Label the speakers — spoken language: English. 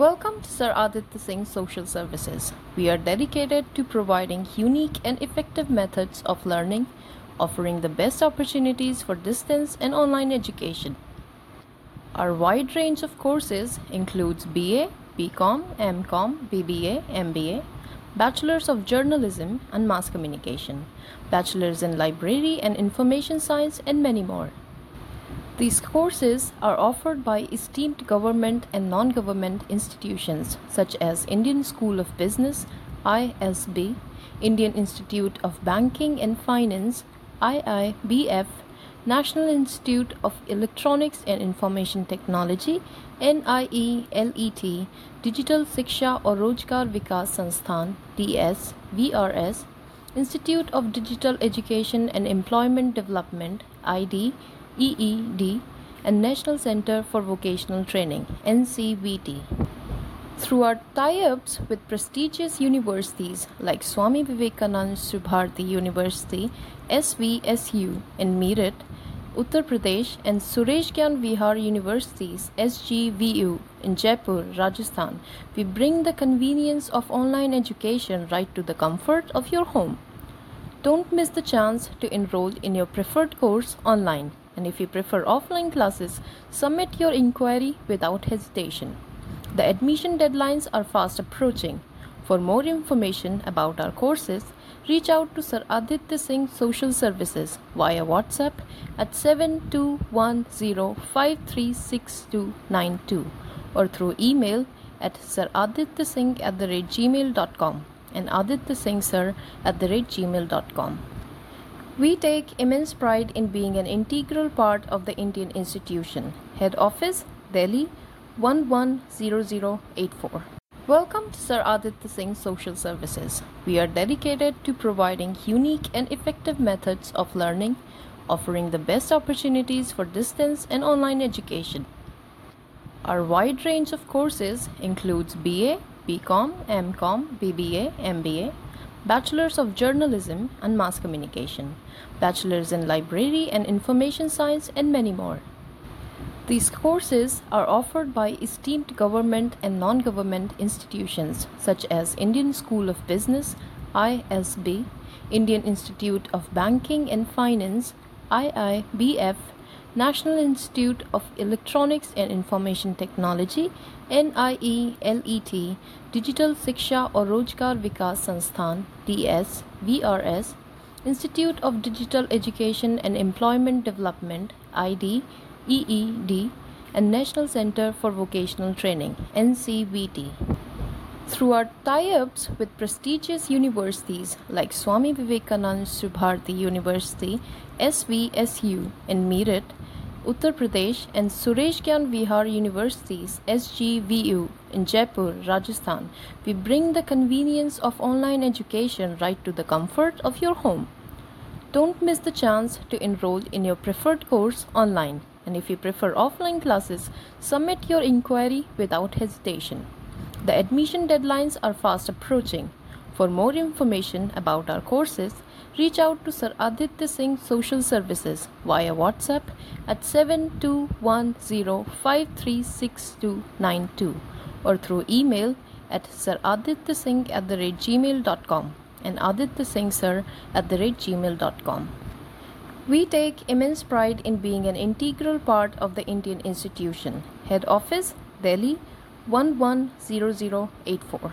Speaker 1: Welcome to Sir Aditya Singh Social Services. We are dedicated to providing unique and effective methods of learning, offering the best opportunities for distance and online education. Our wide range of courses includes BA, BCom, MCom, BBA, MBA, Bachelors of Journalism and Mass Communication, Bachelors in Library and Information Science, and many more. These courses are offered by esteemed government and non government institutions such as Indian School of Business, ISB, Indian Institute of Banking and Finance, IIBF, National Institute of Electronics and Information Technology, NIELIT, Digital Siksha or Rojgar Vikas Sansthan, DS, VRS, Institute of Digital Education and Employment Development, ID, EED, and National Center for Vocational Training, NCVT. Through our tie ups with prestigious universities like Swami Vivekanand Subharti University, SVSU in Meerut, Uttar Pradesh, and Suresh Gyan Vihar Universities, SGVU in Jaipur, Rajasthan, we bring the convenience of online education right to the comfort of your home. Don't miss the chance to enroll in your preferred course online. And if you prefer offline classes, submit your inquiry without hesitation. The admission deadlines are fast approaching. For more information about our courses, reach out to Sir Aditya Singh Social Services via WhatsApp at 7210536292 or through email at siraditya at the rate gmail.com and aditya singh sir at the rate gmail.com. We take immense pride in being an integral part of the Indian institution. Head office, Delhi 110084. Welcome to Sir Aditya Singh Social Services. We are dedicated to providing unique and effective methods of learning, offering the best opportunities for distance and online education. Our wide range of courses includes BA, BCom, MCom, BBA, MBA, Bachelors of Journalism and Mass Communication, Bachelors in Library and Information Science, and many more. These courses are offered by esteemed government and non government institutions such as Indian School of Business, ISB, Indian Institute of Banking and Finance, IIBF, National Institute of Electronics and Information Technology, NIELIT, Digital Siksha or Rojgar Vikas Sansthan, DS, VRS, Institute of Digital Education and Employment Development, ID, EED, and National Center for Vocational Training, NCVT. Through our tie ups with prestigious universities like Swami Vivekanand Subharti University, SVSU in Meerut, Uttar Pradesh, and Suresh Gyan Vihar Universities, SGVU in Jaipur, Rajasthan, we bring the convenience of online education right to the comfort of your home. Don't miss the chance to enroll in your preferred course online. And if you prefer offline classes, submit your inquiry without hesitation. The admission deadlines are fast approaching. For more information about our courses, reach out to Sir Aditya Singh Social Services via WhatsApp at 7210536292 or through email at siraditya at the rate gmail.com and aditya singh at the rate gmail.com. We take immense pride in being an integral part of the Indian institution. Head office, Delhi 110084.